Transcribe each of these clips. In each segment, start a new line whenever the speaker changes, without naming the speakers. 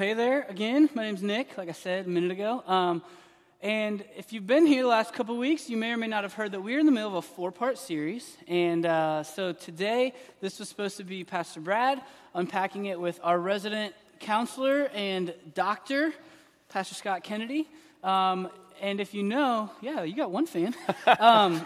Hey there again. My name's Nick, like I said a minute ago. Um, and if you've been here the last couple weeks, you may or may not have heard that we're in the middle of a four part series. And uh, so today, this was supposed to be Pastor Brad unpacking it with our resident counselor and doctor, Pastor Scott Kennedy. Um, and if you know, yeah, you got one fan. Um,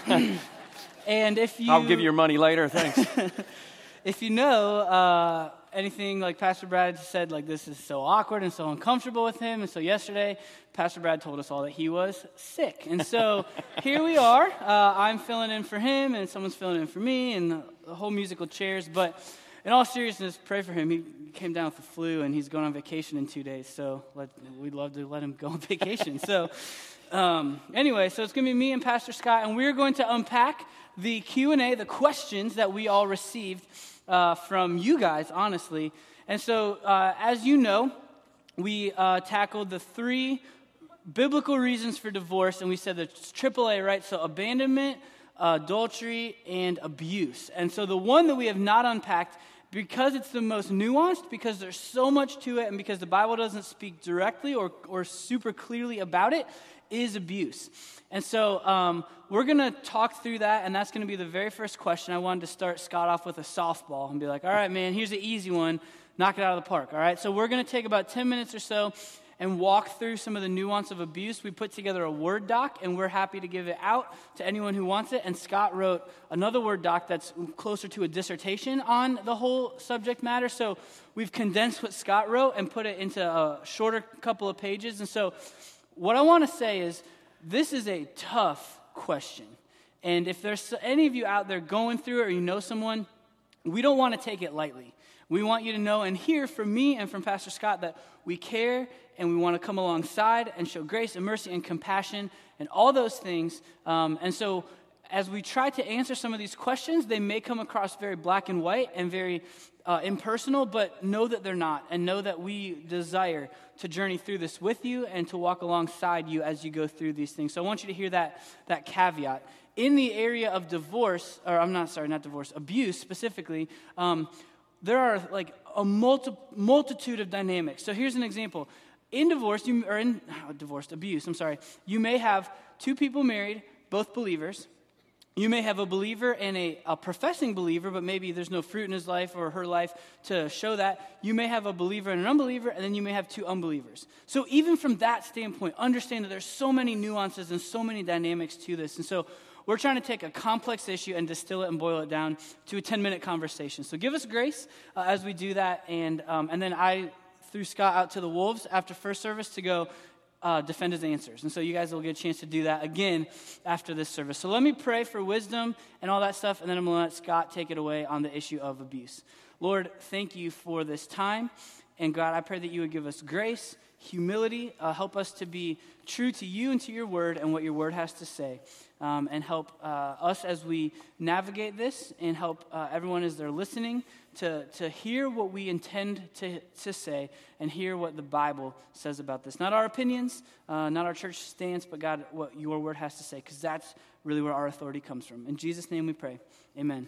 and if you.
I'll give you your money later, thanks.
if you know, uh, anything like Pastor Brad said, like this is so awkward and so uncomfortable with him. And so yesterday, Pastor Brad told us all that he was sick. And so here we are. Uh, I'm filling in for him, and someone's filling in for me, and the whole musical chairs. But in all seriousness, pray for him. He came down with the flu, and he's going on vacation in two days. So let, we'd love to let him go on vacation. so um, anyway, so it's going to be me and Pastor Scott, and we're going to unpack the Q&A, the questions that we all received uh, from you guys, honestly. And so, uh, as you know, we uh, tackled the three biblical reasons for divorce, and we said the AAA, right? So, abandonment, adultery, and abuse. And so, the one that we have not unpacked, because it's the most nuanced, because there's so much to it, and because the Bible doesn't speak directly or, or super clearly about it, is abuse. And so um, we're going to talk through that, and that's going to be the very first question. I wanted to start Scott off with a softball and be like, all right, man, here's an easy one. Knock it out of the park, all right? So we're going to take about 10 minutes or so and walk through some of the nuance of abuse. We put together a Word doc, and we're happy to give it out to anyone who wants it. And Scott wrote another Word doc that's closer to a dissertation on the whole subject matter. So we've condensed what Scott wrote and put it into a shorter couple of pages. And so what I want to say is this is a tough question. And if there's any of you out there going through it or you know someone, we don't want to take it lightly. We want you to know and hear from me and from Pastor Scott that we care and we want to come alongside and show grace and mercy and compassion and all those things. Um, and so, as we try to answer some of these questions, they may come across very black and white and very uh, impersonal, but know that they're not, and know that we desire to journey through this with you and to walk alongside you as you go through these things. So I want you to hear that, that caveat. In the area of divorce, or I'm not sorry, not divorce, abuse specifically, um, there are like a multi- multitude of dynamics. So here's an example. In divorce, you, or in oh, divorced abuse, I'm sorry, you may have two people married, both believers, you may have a believer and a, a, professing believer, but maybe there's no fruit in his life or her life to show that. You may have a believer and an unbeliever, and then you may have two unbelievers. So, even from that standpoint, understand that there's so many nuances and so many dynamics to this. And so, we're trying to take a complex issue and distill it and boil it down to a 10 minute conversation. So, give us grace uh, as we do that. And, um, and then I threw Scott out to the Wolves after first service to go uh, defend his answers. And so you guys will get a chance to do that again after this service. So let me pray for wisdom and all that stuff, and then I'm going to let Scott take it away on the issue of abuse. Lord, thank you for this time. And God, I pray that you would give us grace, humility, uh, help us to be true to you and to your word and what your word has to say. Um, and help uh, us as we navigate this and help uh, everyone as they're listening to, to hear what we intend to, to say and hear what the Bible says about this. Not our opinions, uh, not our church stance, but God, what your word has to say, because that's really where our authority comes from. In Jesus' name we pray. Amen.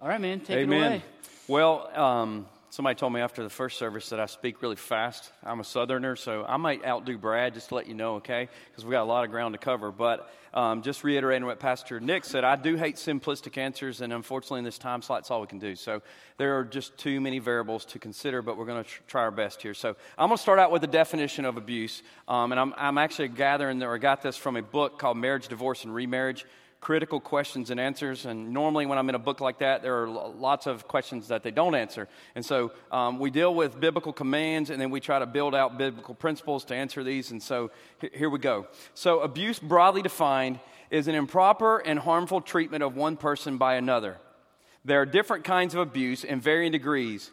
All right, man, take
Amen.
it away.
Well, um, somebody told me after the first service that I speak really fast. I'm a southerner, so I might outdo Brad, just to let you know, okay? Because we got a lot of ground to cover. But um, just reiterating what Pastor Nick said, I do hate simplistic answers, and unfortunately, in this time slot, it's all we can do. So there are just too many variables to consider, but we're going to tr- try our best here. So I'm going to start out with the definition of abuse, um, and I'm, I'm actually gathering, or I got this from a book called Marriage, Divorce, and Remarriage critical questions and answers. And normally, when I'm in a book like that, there are lots of questions that they don't answer. And so um, we deal with biblical commands and then we try to build out biblical principles to answer these. And so here we go. So, abuse, broadly defined, is an improper and harmful treatment of one person by another. There are different kinds of abuse in varying degrees.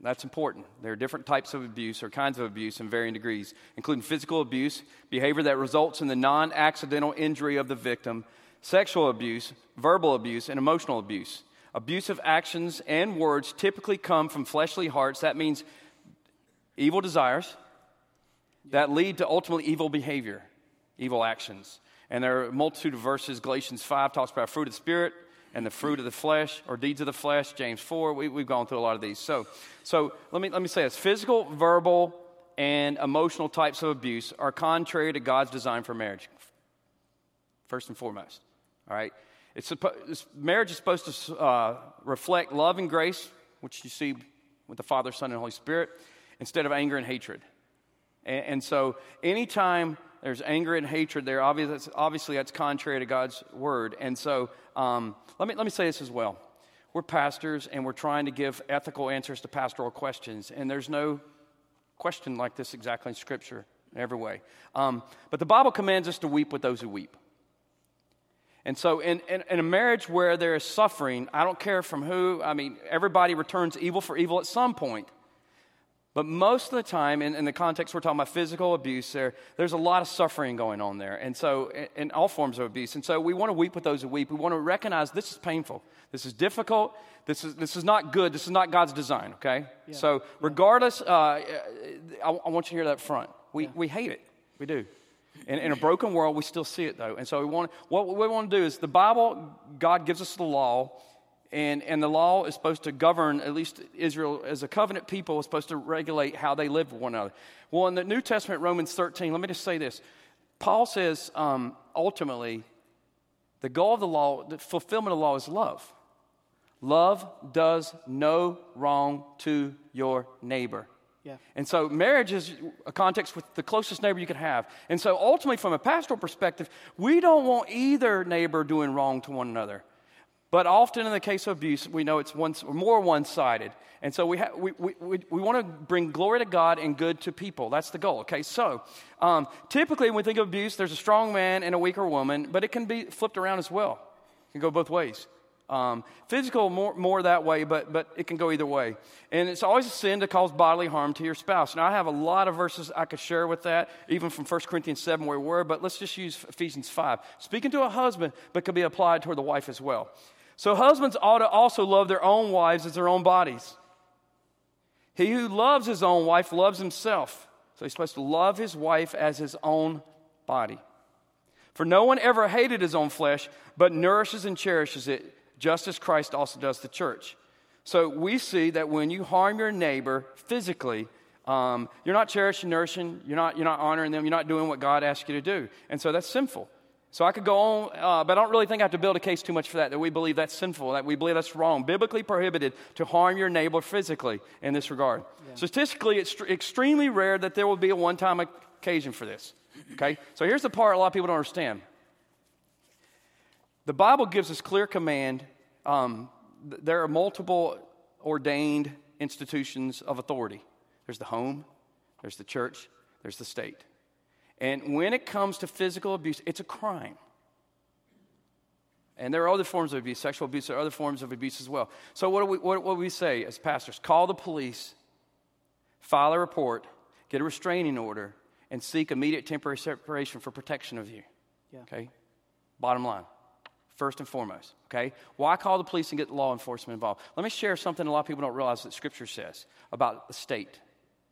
That's important. There are different types of abuse or kinds of abuse in varying degrees, including physical abuse, behavior that results in the non accidental injury of the victim, sexual abuse, verbal abuse, and emotional abuse. Abusive actions and words typically come from fleshly hearts. That means evil desires that lead to ultimately evil behavior, evil actions. And there are a multitude of verses. Galatians 5 talks about fruit of the Spirit and the fruit of the flesh or deeds of the flesh. James 4, we, have gone through a lot of these. So, so let, me, let me say this physical, verbal, and emotional types of abuse are contrary to God's design for marriage. First and foremost, all right? It's, suppo- marriage is supposed to uh, reflect love and grace, which you see with the Father, Son, and Holy Spirit, instead of anger and hatred. And, and so, anytime there's anger and hatred there, obviously, obviously that's contrary to God's word. And so, um, let, me, let me say this as well. We're pastors and we're trying to give ethical answers to pastoral questions, and there's no question like this exactly in Scripture in every way. Um, but the Bible commands us to weep with those who weep. And so, in, in, in, a marriage where there is suffering, I don't care from who, I mean, everybody returns evil for evil at some point. But most of the time, in, in the context we're talking about physical abuse, there, there's a lot of suffering going on there. And so, in, in all forms of abuse. And so, we want to weep with those who weep. We want to recognize this is painful. This is difficult. This is, this is not good. This is not God's design, okay? Yeah. So, regardless, uh, I, I, want you to hear that front. We, yeah. we hate it. We do. In, in, a broken world, we still see it though. And so we want, what we want to do is the Bible, God gives us the law, and, and the law is supposed to govern, at least Israel as a covenant people, is supposed to regulate how they live with one another. Well, in the New Testament, Romans 13, let me just say this. Paul says um, ultimately, the goal of the law, the fulfillment of the law is love. Love does no wrong to your neighbor. Yeah. And so marriage is a context with the closest neighbor you could have. And so ultimately, from a pastoral perspective, we don't want either neighbor doing wrong to one another. But often in the case of abuse, we know it's one, more one sided. And so we, ha- we, we, we, we want to bring glory to God and good to people. That's the goal, okay? So um, typically, when we think of abuse, there's a strong man and a weaker woman, but it can be flipped around as well. It can go both ways. Um, physical, more, more that way, but, but it can go either way. And it's always a sin to cause bodily harm to your spouse. Now, I have a lot of verses I could share with that, even from 1 Corinthians 7 where we were, but let's just use Ephesians 5. Speaking to a husband, but could be applied toward the wife as well. So, husbands ought to also love their own wives as their own bodies. He who loves his own wife loves himself. So, he's supposed to love his wife as his own body. For no one ever hated his own flesh, but nourishes and cherishes it just as Christ also does the church. So we see that when you harm your neighbor physically, um, you're not cherishing, nourishing, you're not, you're not honoring them, you're not doing what God asked you to do. And so that's sinful. So I could go on, uh, but I don't really think I have to build a case too much for that, that we believe that's sinful, that we believe that's wrong. Biblically prohibited to harm your neighbor physically in this regard. Yeah. Statistically, it's tr- extremely rare that there will be a one time occasion for this. Okay? So here's the part a lot of people don't understand. The Bible gives us clear command um, there are multiple ordained institutions of authority there's the home, there's the church, there's the state. And when it comes to physical abuse, it's a crime. And there are other forms of abuse, sexual abuse, there are other forms of abuse as well. So, what do we, what, what do we say as pastors? Call the police, file a report, get a restraining order, and seek immediate temporary separation for protection of you. Yeah. Okay? Bottom line first and foremost. Okay? Why call the police and get law enforcement involved? Let me share something a lot of people don't realize that Scripture says about the state.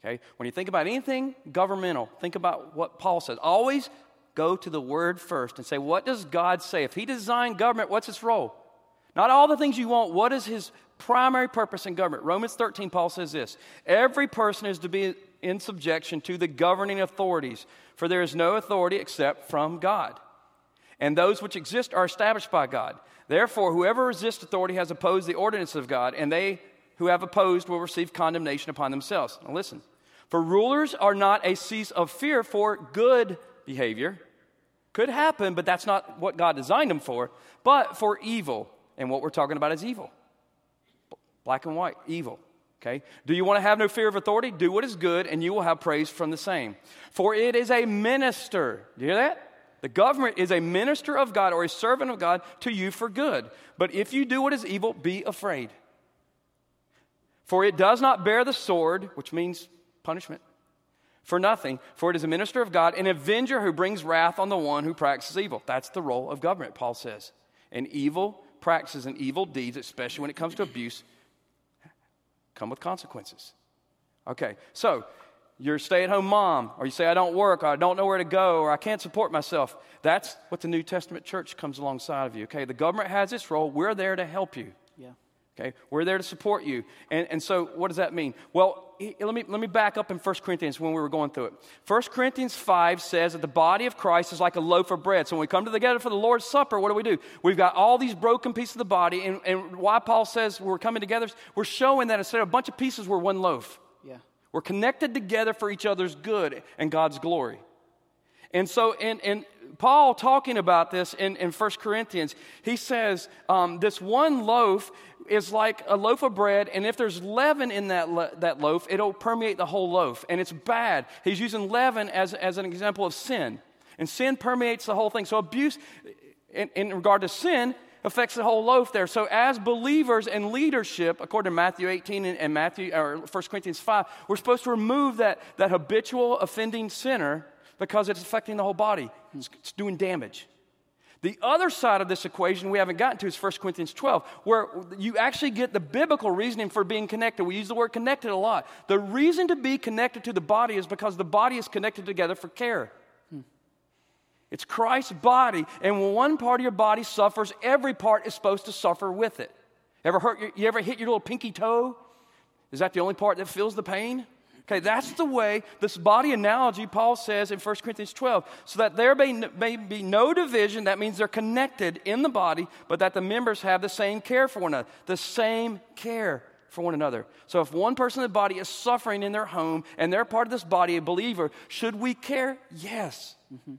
Okay? When you think about anything governmental, think about what Paul says. Always go to the Word first and say, what does God say? If He designed government, what's its role? Not all the things you want. What is His primary purpose in government? Romans 13, Paul says this Every person is to be in subjection to the governing authorities, for there is no authority except from God and those which exist are established by God. Therefore, whoever resists authority has opposed the ordinance of God, and they who have opposed will receive condemnation upon themselves. Now, listen. For rulers are not a cease of fear for good behavior. Could happen, but that's not what God designed them for, but for evil. And what we're talking about is evil. Black and white, evil. Okay? Do you want to have no fear of authority? Do what is good, and you will have praise from the same. For it is a minister. Do you hear that? The government is a minister of God or a servant of God to you for good. But if you do what is evil, be afraid. For it does not bear the sword, which means punishment, for nothing. For it is a minister of God, an avenger who brings wrath on the one who practices evil. That's the role of government, Paul says. And evil practices and evil deeds, especially when it comes to abuse, come with consequences. Okay, so you're a stay at home mom, or you say, I don't work, or I don't know where to go, or I can't support myself. That's what the New Testament church comes alongside of you. Okay, the government has its role. We're there to help you. Yeah. Okay, we're there to support you. And, and so, what does that mean? Well, let me, let me back up in 1 Corinthians when we were going through it. 1 Corinthians 5 says that the body of Christ is like a loaf of bread. So, when we come together for the Lord's Supper, what do we do? We've got all these broken pieces of the body. And, and why Paul says we're coming together, we're showing that instead of a bunch of pieces, we're one loaf. We're connected together for each other's good and God's glory. And so, in, in Paul talking about this in, in 1 Corinthians, he says um, this one loaf is like a loaf of bread, and if there's leaven in that, that loaf, it'll permeate the whole loaf, and it's bad. He's using leaven as, as an example of sin, and sin permeates the whole thing. So, abuse in, in regard to sin affects the whole loaf there. So, as believers and leadership, according to Matthew 18 and, and Matthew or 1 Corinthians 5, we're supposed to remove that, that habitual offending sinner because it's affecting the whole body. It's, it's doing damage. The other side of this equation we haven't gotten to is 1 Corinthians 12, where you actually get the biblical reasoning for being connected. We use the word connected a lot. The reason to be connected to the body is because the body is connected together for care. It's Christ's body, and when one part of your body suffers, every part is supposed to suffer with it. Ever hurt your, you ever hit your little pinky toe? Is that the only part that feels the pain? Okay, that's the way this body analogy Paul says in 1 Corinthians 12. So that there may, may be no division, that means they're connected in the body, but that the members have the same care for one another. The same care for one another. So if one person in the body is suffering in their home and they're part of this body, a believer, should we care? Yes. Mm-hmm.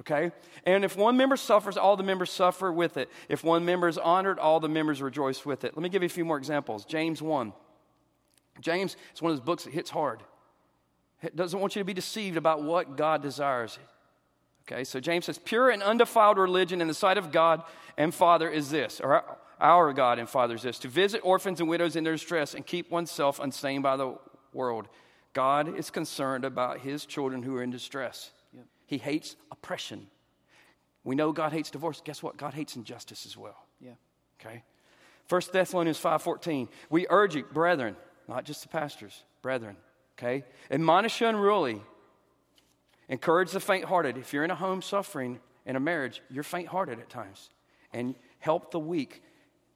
Okay? And if one member suffers, all the members suffer with it. If one member is honored, all the members rejoice with it. Let me give you a few more examples. James 1. James is one of those books that hits hard. It doesn't want you to be deceived about what God desires. Okay, so James says, pure and undefiled religion in the sight of God and Father is this, or our God and Father is this, to visit orphans and widows in their distress and keep oneself unstained by the world. God is concerned about his children who are in distress. He hates oppression. We know God hates divorce. Guess what? God hates injustice as well.
Yeah.
Okay. 1 Thessalonians 5:14. We urge you, brethren, not just the pastors, brethren, okay? Admonish the unruly, encourage the faint hearted. If you're in a home suffering in a marriage, you're faint hearted at times, and help the weak.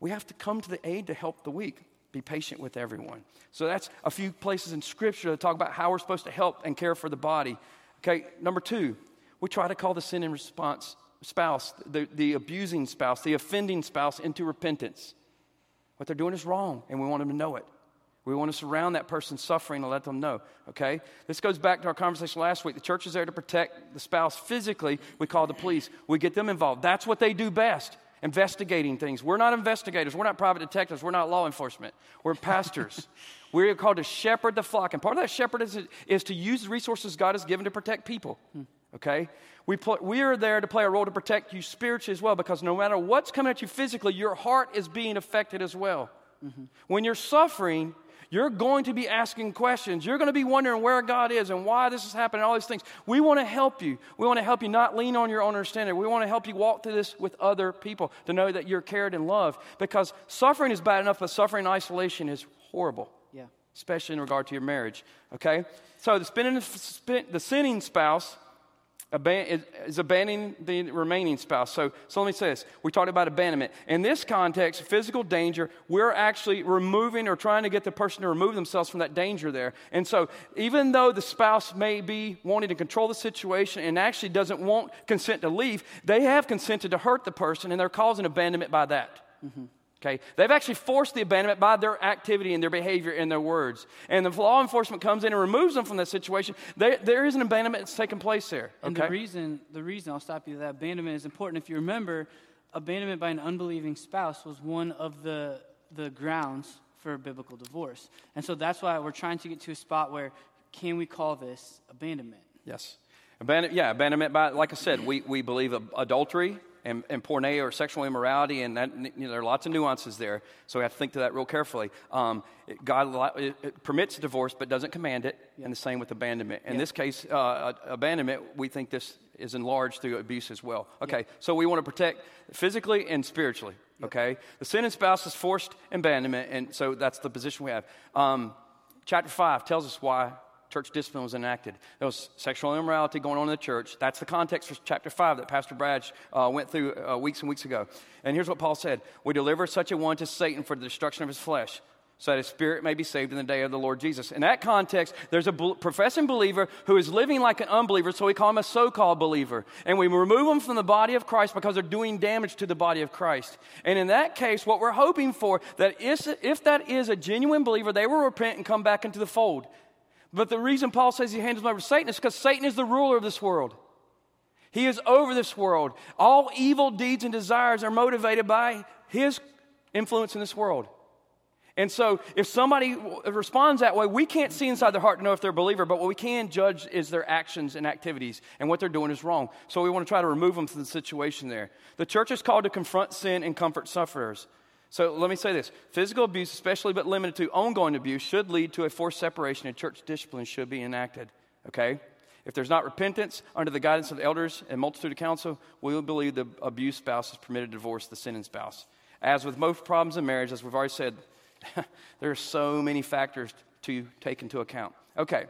We have to come to the aid to help the weak. Be patient with everyone. So that's a few places in Scripture that talk about how we're supposed to help and care for the body. Okay, number two, we try to call the sin in response spouse, the, the abusing spouse, the offending spouse, into repentance. What they're doing is wrong, and we want them to know it. We want to surround that person suffering and let them know, okay? This goes back to our conversation last week. The church is there to protect the spouse physically. We call the police, we get them involved. That's what they do best investigating things. We're not investigators, we're not private detectives, we're not law enforcement, we're pastors. we're called to shepherd the flock. And part of that shepherd is, is to use the resources God has given to protect people, okay? We, pl- we are there to play a role to protect you spiritually as well because no matter what's coming at you physically, your heart is being affected as well. Mm-hmm. When you're suffering, you're going to be asking questions. You're going to be wondering where God is and why this is happening, all these things. We want to help you. We want to help you not lean on your own understanding. We want to help you walk through this with other people to know that you're cared and loved because suffering is bad enough, but suffering in isolation is horrible.
Yeah.
Especially in regard to your marriage. Okay? So the, spinning, the sinning spouse is abandoning the remaining spouse. So, so let me say this. We talked about abandonment. In this context, physical danger, we're actually removing or trying to get the person to remove themselves from that danger there. And so, even though the spouse may be wanting to control the situation and actually doesn't want consent to leave, they have consented to hurt the person and they're causing abandonment by that. Mm-hmm. Okay? They've actually forced the abandonment by their activity and their behavior and their words. And if law enforcement comes in and removes them from that situation, they, there is an abandonment that's taking place there. Okay?
And the reason, the reason I'll stop you that abandonment is important. If you remember, abandonment by an unbelieving spouse was one of the, the grounds for biblical divorce. And so that's why we're trying to get to a spot where can we call this abandonment?
Yes. Abandon, yeah, abandonment by, like I said, we, we believe adultery and, and porneia or sexual immorality, and that, you know, there are lots of nuances there. So we have to think to that real carefully. Um, it, God it, it permits divorce, but doesn't command it, yeah. and the same with abandonment. In yeah. this case, uh, abandonment, we think this is enlarged through abuse as well. Okay, yeah. so we want to protect physically and spiritually. Okay, the sin in spouse is forced abandonment, and so that's the position we have. Um, chapter five tells us why church discipline was enacted. There was sexual immorality going on in the church. That's the context for chapter 5 that Pastor Brad uh, went through uh, weeks and weeks ago. And here's what Paul said We deliver such a one to Satan for the destruction of his flesh so that his spirit may be saved in the day of the Lord Jesus. In that context, there's a professing believer who is living like an unbeliever, so we call him a so called believer. And we remove them from the body of Christ because they're doing damage to the body of Christ. And in that case, what we're hoping for, that is, if that is a genuine believer, they will repent and come back into the fold. But the reason Paul says he handles over Satan is because Satan is the ruler of this world. He is over this world. All evil deeds and desires are motivated by his influence in this world. And so, if somebody responds that way, we can't see inside their heart to know if they're a believer, but what we can judge is their actions and activities, and what they're doing is wrong. So, we want to try to remove them from the situation there. The church is called to confront sin and comfort sufferers. So, let me say this physical abuse, especially but limited to ongoing abuse, should lead to a forced separation, and church discipline should be enacted. Okay? If there's not repentance under the guidance of the elders and multitude of counsel, we will believe the abused spouse is permitted to divorce the sinning spouse. As with most problems in marriage, as we've already said, there are so many factors to take into account. Okay,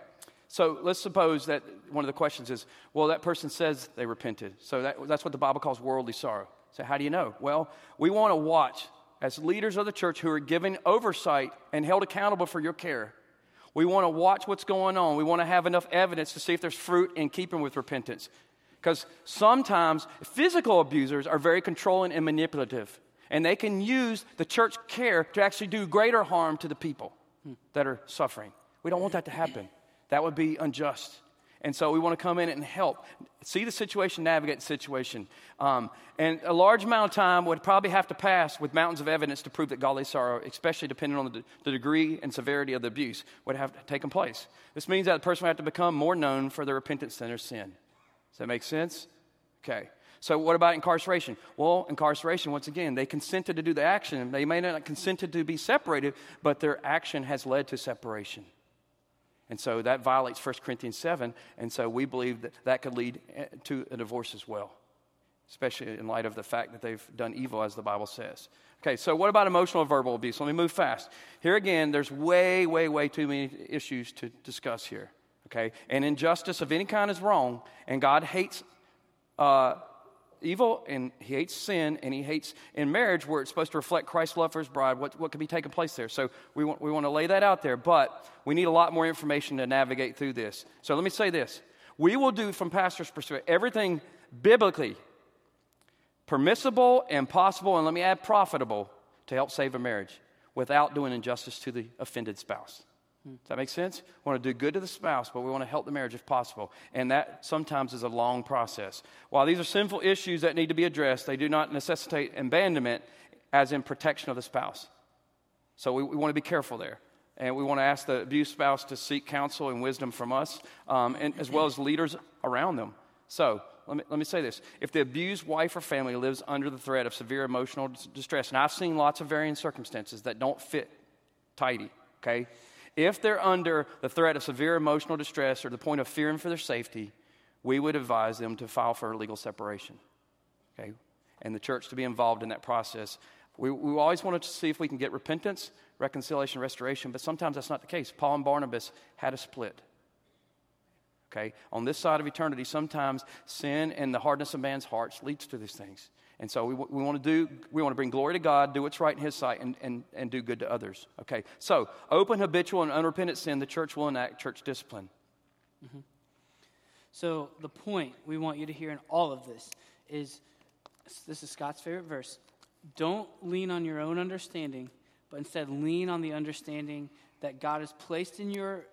so let's suppose that one of the questions is well, that person says they repented. So that, that's what the Bible calls worldly sorrow. So, how do you know? Well, we want to watch as leaders of the church who are given oversight and held accountable for your care. We want to watch what's going on. We want to have enough evidence to see if there's fruit in keeping with repentance. Because sometimes physical abusers are very controlling and manipulative and they can use the church care to actually do greater harm to the people that are suffering. We don't want that to happen. That would be unjust. And so we want to come in and help see the situation, navigate the situation. Um, and a large amount of time would probably have to pass with mountains of evidence to prove that godly sorrow, especially depending on the, the degree and severity of the abuse, would have taken place. This means that the person would have to become more known for their repentance than their sin. Does that make sense? Okay. So, what about incarceration? Well, incarceration, once again, they consented to do the action. They may not have consented to be separated, but their action has led to separation. And so that violates 1 Corinthians 7. And so we believe that that could lead eh, to a divorce as well, especially in light of the fact that they've done evil, as the Bible says. Okay, so what about emotional verbal abuse? Let me move fast. Here again, there's way, way, way too many issues to discuss here. Okay, and injustice of any kind is wrong, and God hates uh, evil and he hates sin and he hates in marriage where it's supposed to reflect Christ's love for his bride, what, what could be taking place there. So we want, we want to lay that out there, but we need a lot more information to navigate through this. So let me say this. We will do from pastor's perspective everything biblically permissible and possible, and let me add profitable to help save a marriage without doing injustice to the offended spouse. Does that make sense? We want to do good to the spouse, but we want to help the marriage if possible. And that sometimes is a long process. While these are sinful issues that need to be addressed, they do not necessitate abandonment as in protection of the spouse. So we, we want to be careful there. And we want to ask the abused spouse to seek counsel and wisdom from us, um, and, as well as leaders around them. So let me, let me say this. If the abused wife or family lives under the threat of severe emotional distress, and I've seen lots of varying circumstances that don't fit tidy, okay? If they're under the threat of severe emotional distress or the point of fearing for their safety, we would advise them to file for legal separation. Okay? And the church to be involved in that process. We, we always wanted to see if we can get repentance, reconciliation, restoration, but sometimes that's not the case. Paul and Barnabas had a split. Okay? On this side of eternity, sometimes sin and the hardness of man's hearts leads to these things. And so we, we want to do, we want to bring glory to God, do what's right in His sight, and, and, and do good to others. Okay, so open, habitual, and unrepentant sin, the church will enact church discipline.
Mm-hmm. So the point we want you to hear in all of this is this is Scott's favorite verse. Don't lean on your own understanding, but instead lean on the understanding that God has placed in your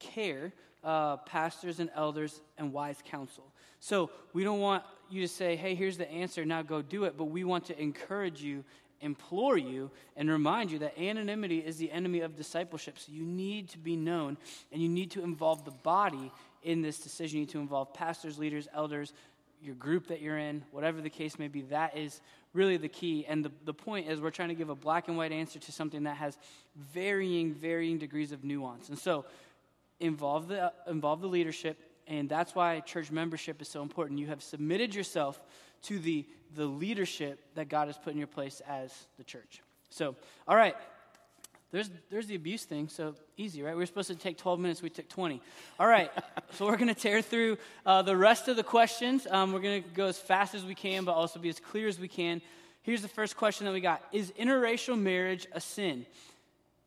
care uh, pastors and elders and wise counsel. So we don't want you to say, hey, here's the answer, now go do it. But we want to encourage you, implore you, and remind you that anonymity is the enemy of discipleship. So you need to be known, and you need to involve the body in this decision. You need to involve pastors, leaders, elders, your group that you're in, whatever the case may be. That is really the key. And the, the point is, we're trying to give a black and white answer to something that has varying, varying degrees of nuance. And so, involve the, involve the leadership, and that's why church membership is so important. You have submitted yourself to the, the leadership that God has put in your place as the church. So, all right, There's, there's the abuse thing, so easy, right? We were supposed to take 12 minutes, we took 20. All right, so we're going to tear through uh, the rest of the questions. Um, we're going to go as fast as we can, but also be as clear as we can. Here's the first question that we got Is interracial marriage a sin?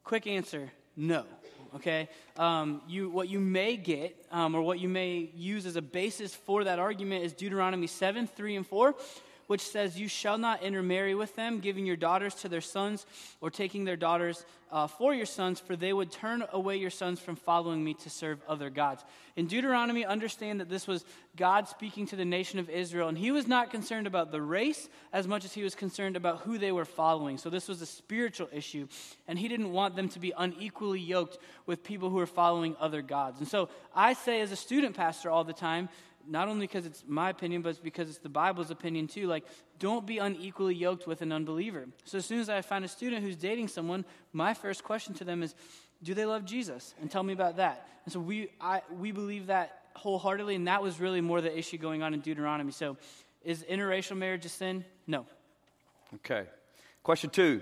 Quick answer no. Okay? Um, you, what you may get, um, or what you may use as a basis for that argument, is Deuteronomy 7 3 and 4 which says, You shall not intermarry with them, giving your daughters to their sons, or taking their daughters uh, for your sons, for they would turn away your sons from following me to serve other gods. In Deuteronomy, understand that this was God speaking to the nation of Israel, and he was not concerned about the race as much as he was concerned about who they were following. So this was a spiritual issue, and he didn't want them to be unequally yoked with people who were following other gods. And so I say, as a student pastor all the time, not only because it's my opinion, but it's because it's the Bible's opinion too. Like, don't be unequally yoked with an unbeliever. So, as soon as I find a student who's dating someone, my first question to them is, do they love Jesus? And tell me about that. And so, we, I, we believe that wholeheartedly, and that was really more the issue going on in Deuteronomy. So, is interracial marriage a sin? No.
Okay. Question two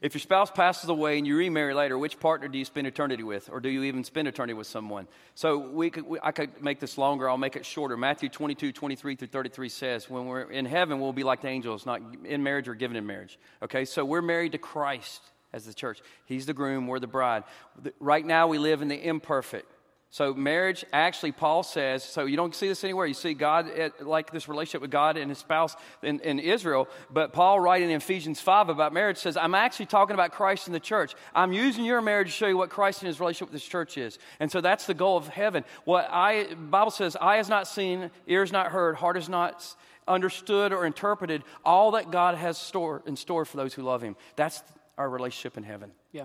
if your spouse passes away and you remarry later, which partner do you spend eternity with? Or do you even spend eternity with someone? So we could, we, I could make this longer. I'll make it shorter. Matthew 22, 23 through 33 says, when we're in heaven, we'll be like the angels, not in marriage or given in marriage. Okay, so we're married to Christ as the church. He's the groom, we're the bride. Right now, we live in the imperfect. So, marriage, actually, Paul says, so you don't see this anywhere. You see God, at, like this relationship with God and his spouse in, in, Israel. But Paul, writing in Ephesians 5 about marriage, says, I'm actually talking about Christ and the church. I'm using your marriage to show you what Christ and his relationship with his church is. And so that's the goal of heaven. What I, Bible says, eye has not seen, ear ears not heard, heart has not understood or interpreted all that God has store, in store for those who love him. That's our relationship in heaven.
Yeah.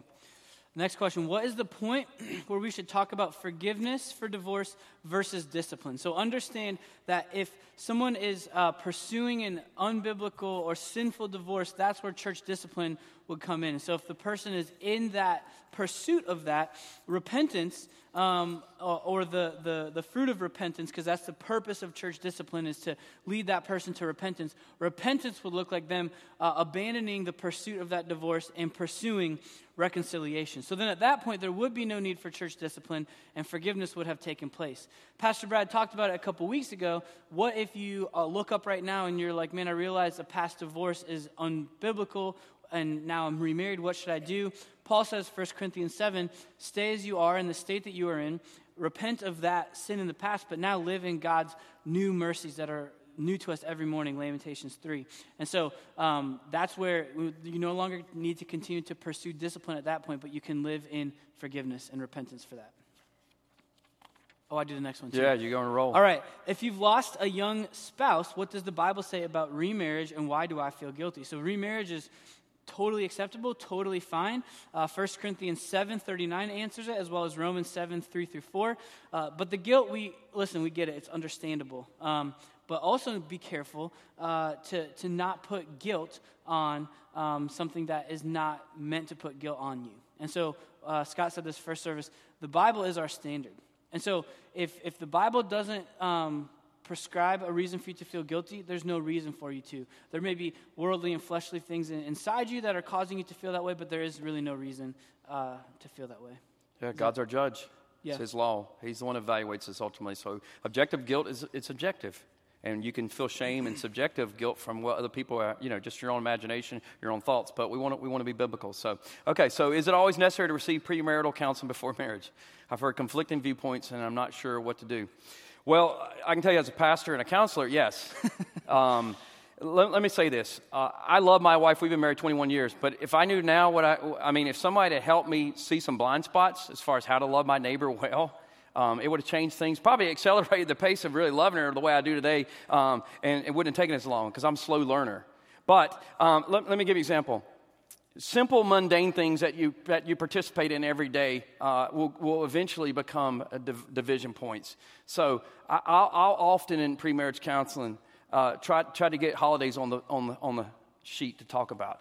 Next question What is the point where we should talk about forgiveness for divorce versus discipline? So understand that if someone is uh, pursuing an unbiblical or sinful divorce, that's where church discipline would come in. So if the person is in that pursuit of that, repentance um, or, the, the, the fruit of repentance, because that's the purpose of church discipline, is to lead that person to repentance. Repentance would look like them uh, abandoning the pursuit of that divorce and pursuing reconciliation. So then at that point, there would be no need for church discipline and forgiveness would have taken place. Pastor Brad talked about it a couple weeks ago. What if you uh, look up right now and you're like, man, I realize a past divorce is unbiblical and now I'm remarried. What should I do? Paul says, 1 Corinthians 7, stay as you are in the state that you are in. Repent of that sin in the past, but now live in God's new mercies that are new to us every morning, Lamentations 3. And so um, that's where you no longer need to continue to pursue discipline at that point, but you can live in forgiveness and repentance for that. Oh, I do the next one too.
Yeah, you're going to roll.
All right. If you've lost a young spouse, what does the Bible say about remarriage and why do I feel guilty? So, remarriage is totally acceptable, totally fine. Uh, 1 Corinthians 7 39 answers it, as well as Romans 7 3 through 4. Uh, but the guilt, we listen, we get it, it's understandable. Um, but also be careful uh, to, to not put guilt on um, something that is not meant to put guilt on you. And so uh, Scott said this first service the Bible is our standard. And so if, if the Bible doesn't um, prescribe a reason for you to feel guilty, there's no reason for you to. There may be worldly and fleshly things inside you that are causing you to feel that way, but there is really no reason uh, to feel that way.
Yeah, God's our judge. Yeah. It's His law. He's the one who evaluates us ultimately. So objective guilt is it's objective. And you can feel shame and subjective guilt from what other people are, you know, just your own imagination, your own thoughts. But we want to, we want to be biblical. So, okay, so is it always necessary to receive premarital counseling before marriage? I've heard conflicting viewpoints, and I'm not sure what to do. Well, I can tell you as a pastor and a counselor, yes. um, let, let, me say this. Uh, I love my wife. We've been married 21 years. But if I knew now what I, I mean, if somebody had helped me see some blind spots as far as how to love my neighbor well, um, it would have changed things, probably accelerated the pace of really loving her the way I do today, um, and it wouldn't have taken as long because I'm a slow learner. But um, let, let, me give you an example simple, mundane things that you, that you participate in every day uh, will, will eventually become div- division points. So I, will often in pre-marriage counseling uh, try, try to get holidays on the, on, the, on the sheet to talk about.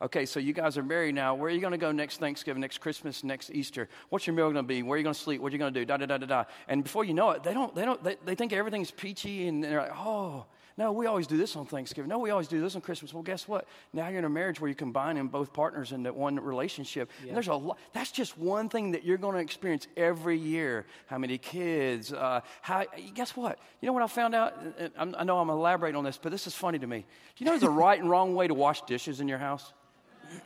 Okay, so you guys are married now. Where are you going to go next Thanksgiving, next Christmas, next Easter? What's your meal going to be? Where are you going to sleep? What are you going to do? Da da da da da. And before you know it, they don't. They don't. They, they think everything's peachy, and they're like, oh, No, we always do this on Thanksgiving. No, we always do this on Christmas. Well, guess what? Now you're in a marriage where you combine in both partners into one relationship. Yeah. And there's a lot. That's just one thing that you're going to experience every year. How many kids? Uh, how? Guess what? You know what I found out? I know I'm elaborating on this, but this is funny to me. Do you know there's a right and wrong way to wash dishes in your house?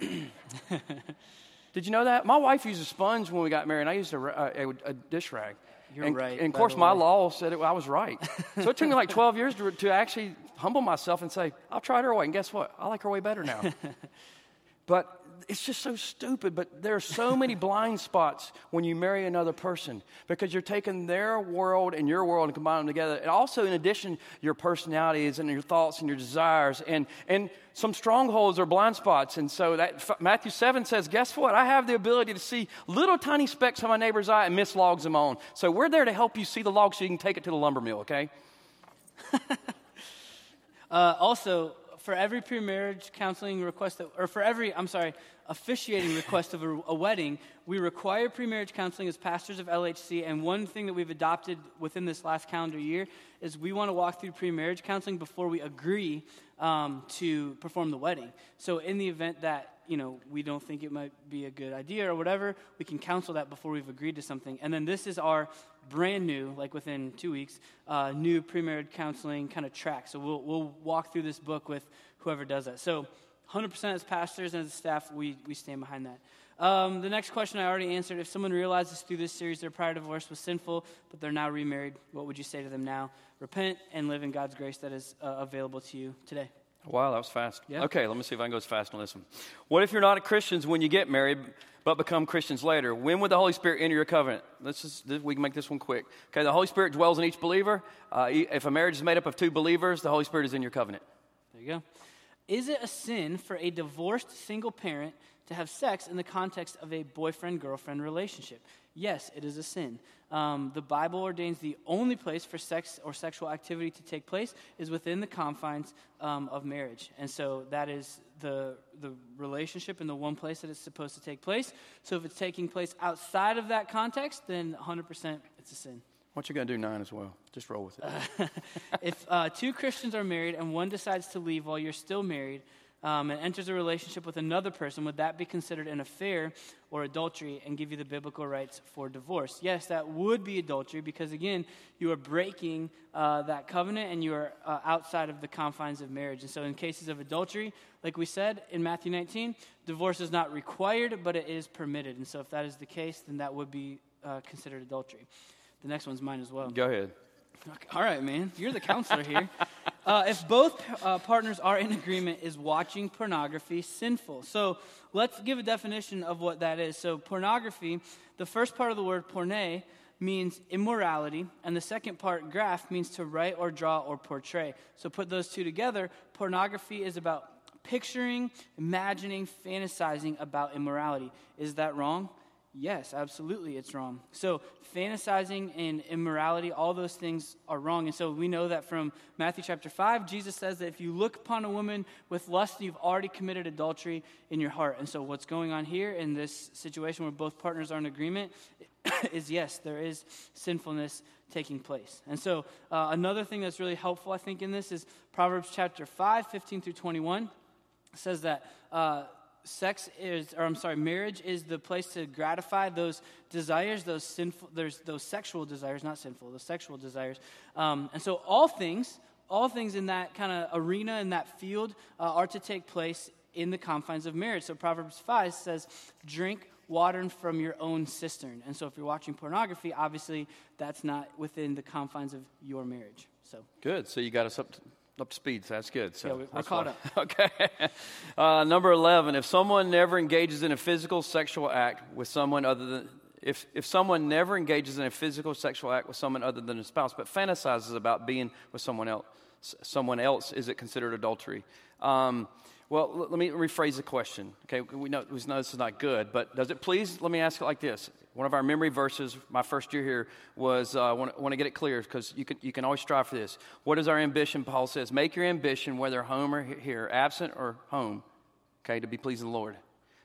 Did you know that? My wife used a sponge when we got married, and I used a, a, a dish rag.
You're
and,
right.
And of course, my law said it, I was right. so it took me like 12 years to, to actually humble myself and say, I'll try it her way. And guess what? I like her way better now. but it's just so stupid, but there are so many blind spots when you marry another person because you're taking their world and your world and combining them together. And also, in addition, your personalities and your thoughts and your desires and, and some strongholds or blind spots. And so that Matthew 7 says, guess what? I have the ability to see little tiny specks on my neighbor's eye and miss logs of my own. So we're there to help you see the logs so you can take it to the lumber mill, okay?
uh, also, for every pre-marriage counseling request, that, or for every, I'm sorry, officiating request of a, a wedding, we require pre-marriage counseling as pastors of LHC. And one thing that we've adopted within this last calendar year is we want to walk through pre-marriage counseling before we agree um, to perform the wedding. So in the event that you know we don't think it might be a good idea or whatever, we can counsel that before we've agreed to something. And then this is our brand new, like within two weeks, uh, new pre-marriage counseling kind of track. So we'll we'll walk through this book with whoever does that. So 100% as pastors and as staff, we, we stand behind that. Um, the next question I already answered. If someone realizes through this series their prior divorce was sinful, but they're now remarried, what would you say to them now? Repent and live in God's grace that is uh, available to you today.
Wow, that was fast. Yeah. Okay, let me see if I can go as fast on this one. What if you're not a Christian when you get married, but become Christians later? When would the Holy Spirit enter your covenant? Let's just, we can make this one quick. Okay, the Holy Spirit dwells in each believer. Uh, if a marriage is made up of two believers, the Holy Spirit is in your covenant.
There you go. Is it a sin for a divorced single parent to have sex in the context of a boyfriend girlfriend relationship? Yes, it is a sin. Um, the Bible ordains the only place for sex or sexual activity to take place is within the confines um, of marriage. And so that is the, the relationship and the one place that it's supposed to take place. So if it's taking place outside of that context, then 100% it's a sin.
What you gonna do nine as well? Just roll with it.
if uh, two Christians are married and one decides to leave while you're still married um, and enters a relationship with another person, would that be considered an affair or adultery and give you the biblical rights for divorce? Yes, that would be adultery because again, you are breaking uh, that covenant and you are uh, outside of the confines of marriage. And so, in cases of adultery, like we said in Matthew 19, divorce is not required, but it is permitted. And so, if that is the case, then that would be uh, considered adultery. The next one's mine as well.
Go ahead.
All right, man. You're the counselor here. Uh, if both uh, partners are in agreement, is watching pornography sinful? So let's give a definition of what that is. So, pornography, the first part of the word porne means immorality, and the second part, graph, means to write or draw or portray. So, put those two together. Pornography is about picturing, imagining, fantasizing about immorality. Is that wrong? Yes, absolutely, it's wrong. So, fantasizing and immorality, all those things are wrong. And so, we know that from Matthew chapter 5, Jesus says that if you look upon a woman with lust, you've already committed adultery in your heart. And so, what's going on here in this situation where both partners are in agreement is yes, there is sinfulness taking place. And so, uh, another thing that's really helpful, I think, in this is Proverbs chapter 5, 15 through 21 says that. Uh, sex is, or I'm sorry, marriage is the place to gratify those desires, those sinful, there's those sexual desires, not sinful, those sexual desires. Um, and so all things, all things in that kind of arena, in that field, uh, are to take place in the confines of marriage. So Proverbs 5 says, drink water from your own cistern. And so if you're watching pornography, obviously that's not within the confines of your marriage. So
good. So you got us up to up to speed, so that's good.
So yeah,
we're
caught up.
Okay. Uh, number 11, if someone never engages in a physical sexual act with someone other than, if, if someone never engages in a physical sexual act with someone other than a spouse, but fantasizes about being with someone else, someone else, is it considered adultery? Um, well, let me rephrase the question. Okay, we know, we know this is not good, but does it please? Let me ask it like this: One of our memory verses, my first year here, was uh, I want, to get it clear because you can you can always strive for this. What is our ambition? Paul says, "Make your ambition, whether home or here, absent or home, okay, to be pleasing the Lord."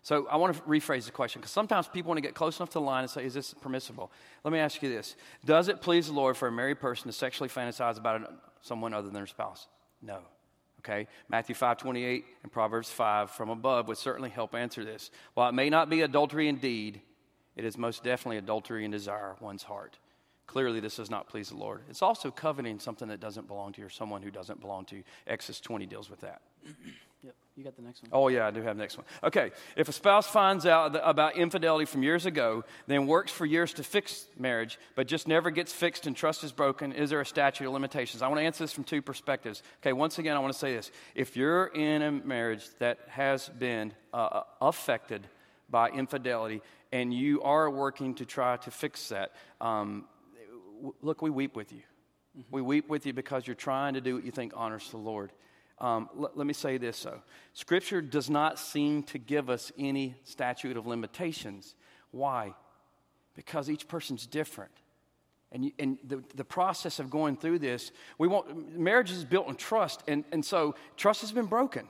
So I want to rephrase the question because sometimes people want to get close enough to the line and say, "Is this permissible?" Let me ask you this: Does it please the Lord for a married person to sexually fantasize about someone other than their spouse? No. Okay? Matthew 5 28 and Proverbs 5 from above would certainly help answer this. While it may not be adultery in deed, it is most definitely adultery in desire, one's heart. Clearly, this does not please the Lord. It's also coveting something that doesn't belong to you or someone who doesn't belong to you. Exodus 20 deals with that.
Yep, you got the next one.
Oh, yeah, I do have the next one. Okay, if a spouse finds out about infidelity from years ago, then works for years to fix marriage, but just never gets fixed and trust is broken, is there a statute of limitations? I want to answer this from two perspectives. Okay, once again, I want to say this. If you're in a marriage that has been uh, affected by infidelity and you are working to try to fix that, um, look, we weep with you. Mm-hmm. We weep with you because you're trying to do what you think honors the Lord. Um, l- let me say this, though. Scripture does not seem to give us any statute of limitations. Why? Because each person's different. And, you, and the, the process of going through this, we want, marriage is built on trust, and, and so trust has been broken.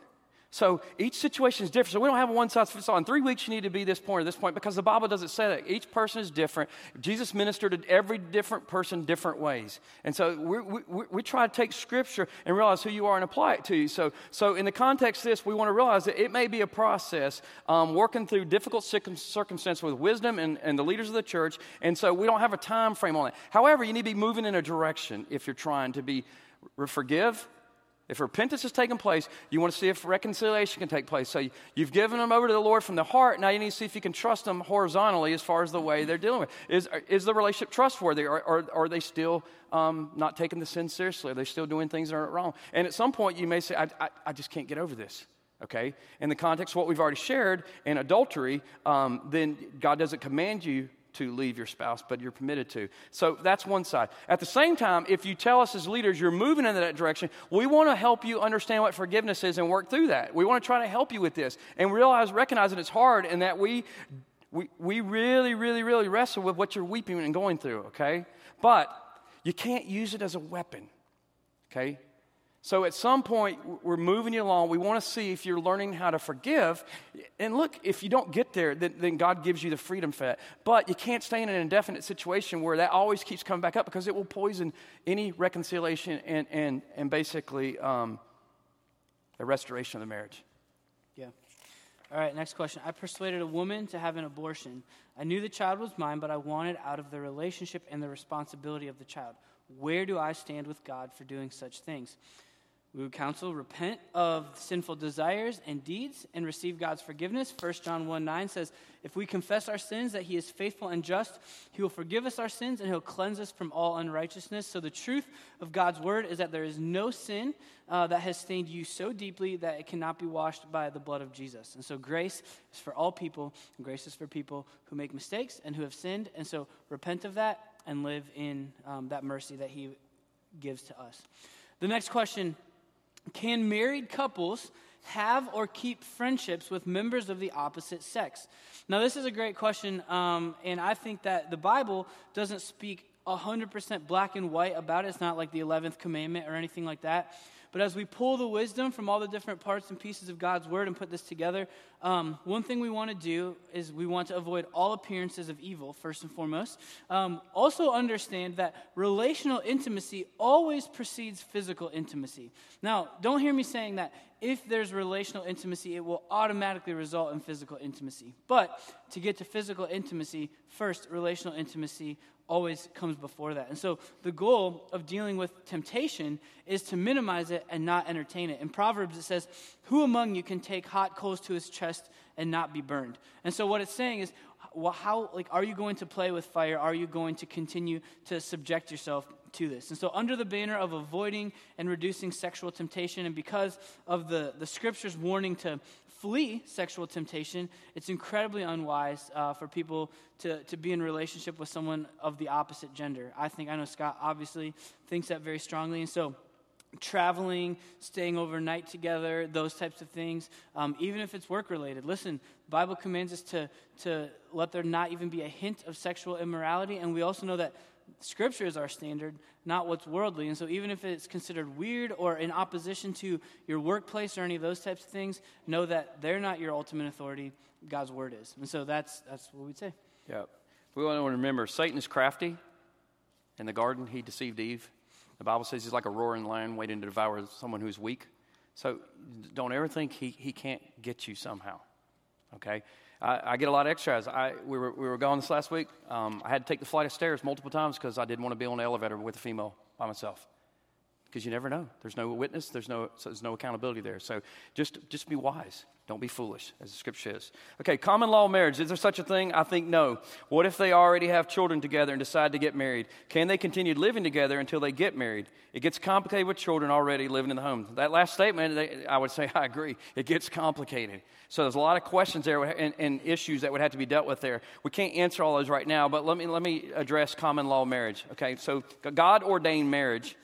So each situation is different. So we don't have a one size fits all. In three weeks, you need to be this point or this point because the Bible doesn't say that. Each person is different. Jesus ministered to every different person different ways. And so we, we, we try to take Scripture and realize who you are and apply it to you. So, so in the context of this, we want to realize that it may be a process um, working through difficult circumstances with wisdom and, and the leaders of the church. And so we don't have a time frame on it. However, you need to be moving in a direction if you're trying to be forgive if repentance has taken place, you want to see if reconciliation can take place. So you've given them over to the Lord from the heart. Now you need to see if you can trust them horizontally as far as the way they're dealing with. Is, is the relationship trustworthy? Or, or, or are they still um, not taking the sin seriously? Are they still doing things that aren't wrong? And at some point, you may say, I, I, I just can't get over this. Okay? In the context of what we've already shared in adultery, um, then God doesn't command you to leave your spouse, but you're permitted to. So that's one side. At the same time, if you tell us as leaders you're moving in that direction, we want to help you understand what forgiveness is and work through that. We want to try to help you with this and realize, recognize that it's hard and that we, we, we really, really, really wrestle with what you're weeping and going through, okay? But you can't use it as a weapon, okay? So at some point, we're moving you along. We want to see if you're learning how to forgive. And look, if you don't get there, then, then, God gives you the freedom for that. But you can't stay in an indefinite situation where that always keeps coming back up because it will poison any reconciliation and, and, and basically um, the restoration of the marriage.
Yeah. All right, next question. I persuaded a woman to have an abortion. I knew the child was mine, but I wanted out of the relationship and the responsibility of the child. Where do I stand with God for doing such things? We would counsel repent of sinful desires and deeds and receive God's forgiveness. 1 John 1 9 says, If we confess our sins, that He is faithful and just, He will forgive us our sins and He'll cleanse us from all unrighteousness. So, the truth of God's word is that there is no sin uh, that has stained you so deeply that it cannot be washed by the blood of Jesus. And so, grace is for all people, and grace is for people who make mistakes and who have sinned. And so, repent of that and live in um, that mercy that He gives to us. The next question can married couples have or keep friendships with members of the opposite sex? Now, this is a great question, um, and I think that the Bible doesn't speak 100% black and white about it. It's not like the 11th commandment or anything like that. But as we pull the wisdom from all the different parts and pieces of God's word and put this together, um, one thing we want to do is we want to avoid all appearances of evil, first and foremost. Um, also, understand that relational intimacy always precedes physical intimacy. Now, don't hear me saying that if there's relational intimacy, it will automatically result in physical intimacy. But to get to physical intimacy, first, relational intimacy always comes before that. And so the goal of dealing with temptation is to minimize it and not entertain it. In Proverbs, it says, Who among you can take hot coals to his chest and not be burned? And so what it's saying is, well, how, like, are you going to play with fire? Are you going to continue to subject yourself to this? And so, under the banner of avoiding and reducing sexual temptation, and because of the, the scripture's warning to flee sexual temptation, it's incredibly unwise uh, for people to, to be in relationship with someone of the opposite gender. I think, I know Scott obviously thinks that very strongly. And so, traveling, staying overnight together, those types of things, um, even if it's work related. Listen, the Bible commands us to, to let there not even be a hint of sexual immorality. And we also know that Scripture is our standard, not what's worldly. And so, even if it's considered weird or in opposition to your workplace or any of those types of things, know that they're not your ultimate authority. God's word is. And so, that's, that's what we'd say.
Yeah. We want to remember Satan is crafty. In the garden, he deceived Eve. The Bible says he's like a roaring lion waiting to devour someone who's weak. So don't ever think he, he can't get you somehow. Okay? I, I get a lot of exercise. I, we, were, we were gone this last week. Um, I had to take the flight of stairs multiple times because I didn't want to be on the elevator with a female by myself. Because you never know. There's no witness, there's no, so there's no accountability there. So just, just be wise. Don't be foolish, as the scripture says. Okay, common law marriage. Is there such a thing? I think no. What if they already have children together and decide to get married? Can they continue living together until they get married? It gets complicated with children already living in the home. That last statement, they, I would say I agree. It gets complicated. So there's a lot of questions there and, and, issues that would have to be dealt with there. We can't answer all those right now, but let me, let me address common law marriage. Okay, so God ordained marriage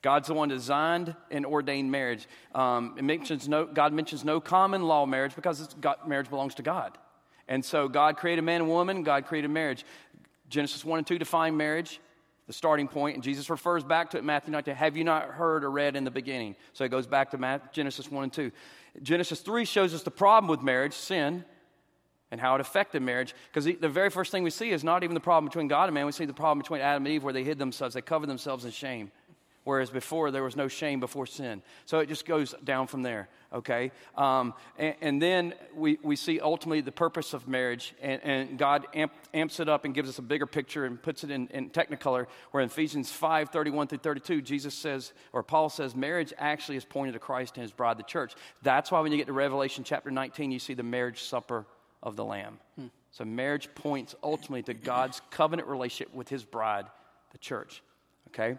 God's the one designed and ordained marriage. Um, it mentions no, God mentions no common law marriage because God, marriage belongs to God. And so God created man and woman, God created marriage. Genesis 1 and 2 define marriage, the starting point, and Jesus refers back to it Matthew 19. Have you not heard or read in the beginning? So it goes back to Matthew, Genesis 1 and 2. Genesis 3 shows us the problem with marriage, sin, and how it affected marriage. Because the very first thing we see is not even the problem between God and man, we see the problem between Adam and Eve where they hid themselves, they covered themselves in shame whereas before there was no shame before sin. So it just goes down from there, okay? Um, and, and, then we, we see ultimately the purpose of marriage, and, and God amp, amps it up and gives us a bigger picture and puts it in, in technicolor, where in Ephesians 5 31 through 32, Jesus says, or Paul says, marriage actually is pointed to Christ and his bride, the church. That's why when you get to Revelation chapter 19, you see the marriage supper of the Lamb. Hmm. So marriage points ultimately to God's covenant relationship with his bride, the church. Okay?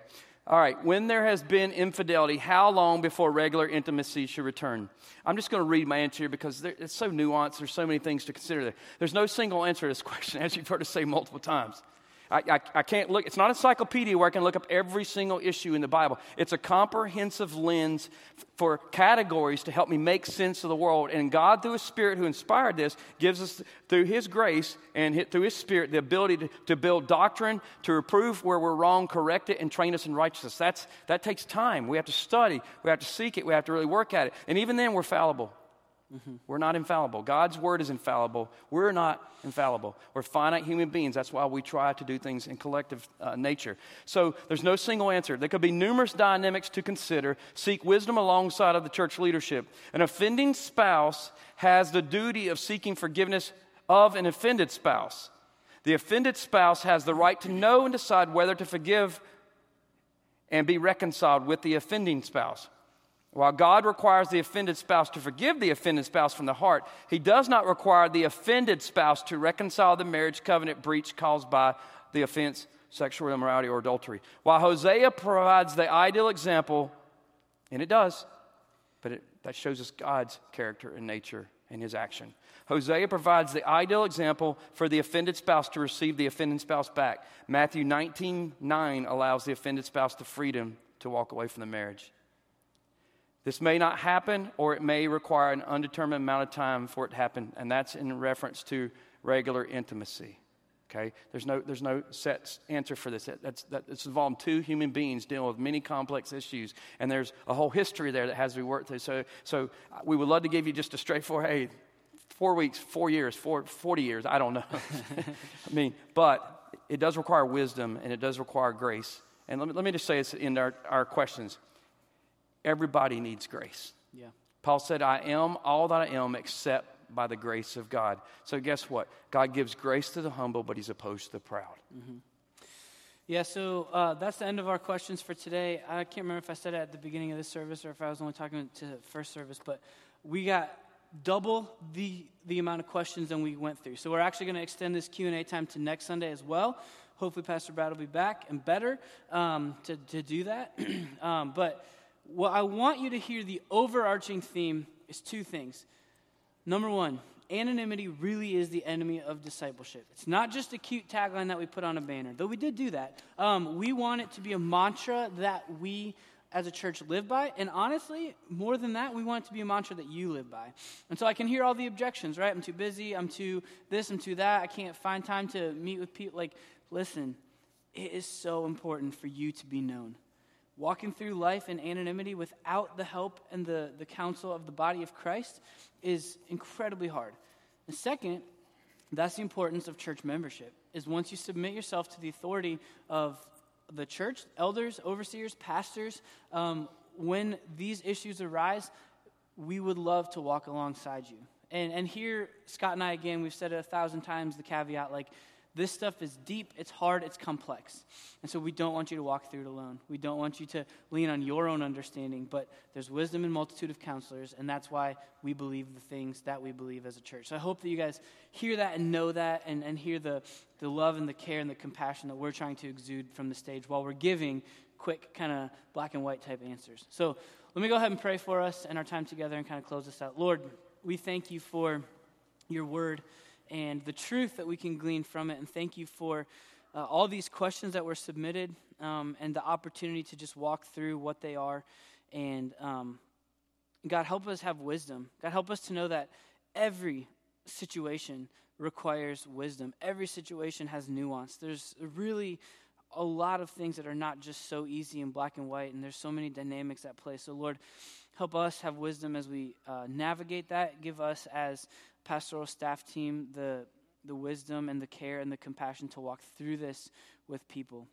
All right, when there has been infidelity, how long before regular intimacy should return? I'm just going to read my answer here because it's so nuanced. There's so many things to consider there. There's no single answer to this question, as you've heard us say multiple times. I, I, I, can't look, it's not an encyclopedia where I can look up every single issue in the Bible. It's a comprehensive lens for categories to help me make sense of the world. And God, through His Spirit who inspired this, gives us, through His grace and through His Spirit, the ability to, to build doctrine, to reprove where we're wrong, correct it, and train us in righteousness. That's, that takes time. We have to study, we have to seek it, we have to really work at it. And even then, we're fallible. Mm-hmm. We're not infallible. God's word is infallible. We're not infallible. We're finite human beings. That's why we try to do things in collective uh, nature. So there's no single answer. There could be numerous dynamics to consider. Seek wisdom alongside of the church leadership. An offending spouse has the duty of seeking forgiveness of an offended spouse. The offended spouse has the right to know and decide whether to forgive and be reconciled with the offending spouse. While God requires the offended spouse to forgive the offended spouse from the heart, He does not require the offended spouse to reconcile the marriage covenant breach caused by the offense, sexual immorality, or adultery. While Hosea provides the ideal example, and it does, but it, that shows us God's character and nature and His action. Hosea provides the ideal example for the offended spouse to receive the offended spouse back. Matthew 19 9 allows the offended spouse the freedom to walk away from the marriage. This may not happen, or it may require an undetermined amount of time for it to happen, and that's in reference to regular intimacy. Okay, there's no there's no set answer for this. That's that, it's involving two human beings dealing with many complex issues, and there's a whole history there that has to be worked through. So so uh, we would love to give you just a straightforward, hey, four weeks, four years, four, 40 years. I don't know. I mean, but it does require wisdom and it does require grace. And let me, let me just say this in our, our questions. Everybody needs grace.
Yeah.
Paul said, I am all that I am except by the grace of God. So, guess what? God gives grace to the humble, but he's opposed to the proud. Mm-hmm.
Yeah, so uh, that's the end of our questions for today. I can't remember if I said it at the beginning of this service or if I was only talking to first service, but we got double the, the amount of questions than we went through. So we're actually going to extend this Q&A time to next Sunday as well. Hopefully Pastor Brad will be back and better um, to, to do that. um, but what I want you to hear the overarching theme is two things. Number one, anonymity really is the enemy of discipleship. It's not just a cute tagline that we put on a banner, though we did do that. Um, we want it to be a mantra that we as a church live by. And honestly, more than that, we want it to be a mantra that you live by. And so I can hear all the objections, right? I'm too busy, I'm too this, I'm too that, I can't find time to meet with people. Like, listen, it is so important for you to be known. Walking through life in anonymity without the help and the, the counsel of the body of Christ is incredibly hard. And second, that's the importance of church membership, is once you submit yourself to the authority of the church, elders, overseers, pastors, um, when these issues arise, we would love to walk alongside you. And, and here, Scott and I, again, we've said it a thousand times the caveat like, this stuff is deep, it's hard, it's complex. And so we don't want you to walk through it alone. We don't want you to lean on your own understanding, but there's wisdom in multitude of counselors, and that's why we believe the things that we believe as a church. So I hope that you guys hear that and know that and, and hear the, the love and the care and the compassion that we're trying to exude from the stage while we're giving quick, kind of black and white type answers. So let me go ahead and pray for us and our time together and kind of close this out. Lord, we thank you for your word and the truth that we can glean from it. And thank you for uh, all these questions that were submitted um, and the opportunity to just walk through what they are. And um, God, help us have wisdom. God, help us to know that every situation requires wisdom, every situation has nuance. There's really a lot of things that are not just so easy in black and white, and there's so many dynamics at play. So, Lord, help us have wisdom as we uh, navigate that. Give us, as pastoral staff team the, the wisdom and the care and the compassion to walk through this with people.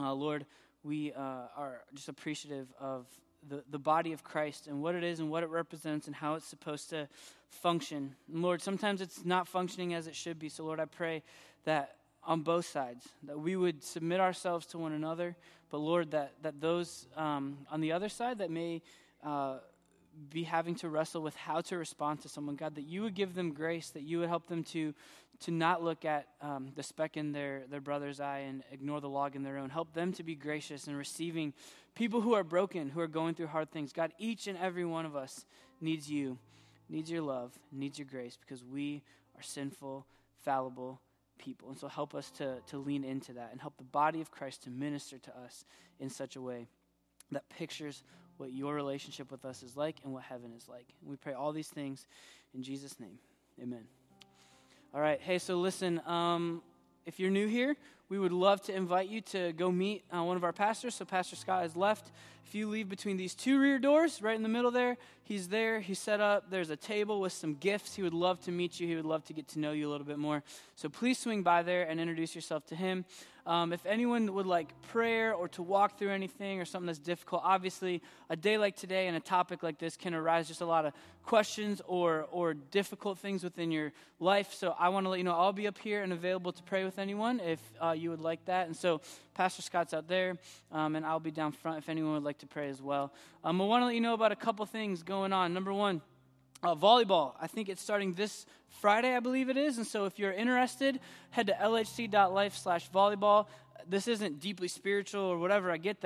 Uh, Lord, we uh, are just appreciative of the, the body of Christ and what it is and what it represents and how it's supposed to function. And Lord, sometimes it's not functioning as it should be. So, Lord, I pray that on both sides, that we would submit ourselves to one another, but Lord, that, that those um, on the other side that may. Uh, be having to wrestle with how to respond to someone, God, that you would give them grace, that you would help them to, to not look at um, the speck in their, their brother's eye and ignore the log in their own. Help them to be gracious in receiving people who are broken, who are going through hard things. God, each and every one of us needs you, needs your love, needs your grace, because we are sinful, fallible people. And so help us to, to lean into that and help the body of Christ to minister to us in such a way that pictures what your relationship with us is like and what heaven is like. And we pray all these things in Jesus' name. Amen. All right. Hey, so listen, um, if you're new here, we would love to invite you to go meet uh, one of our pastors. So, Pastor Scott has left. If you leave between these two rear doors, right in the middle there, he's there. He's set up. There's a table with some gifts. He would love to meet you. He would love to get to know you a little bit more. So, please swing by there and introduce yourself to him. Um, if anyone would like prayer or to walk through anything or something that's difficult, obviously a day like today and a topic like this can arise just a lot of questions or, or difficult things within your life. So I want to let you know I'll be up here and available to pray with anyone if uh, you would like that. And so Pastor Scott's out there, um, and I'll be down front if anyone would like to pray as well. Um, I want to let you know about a couple things going on. Number one, uh, volleyball. I think it's starting this Friday, I believe it is. And so if you're interested, head to lhc.life slash volleyball. This isn't deeply spiritual or whatever, I get that.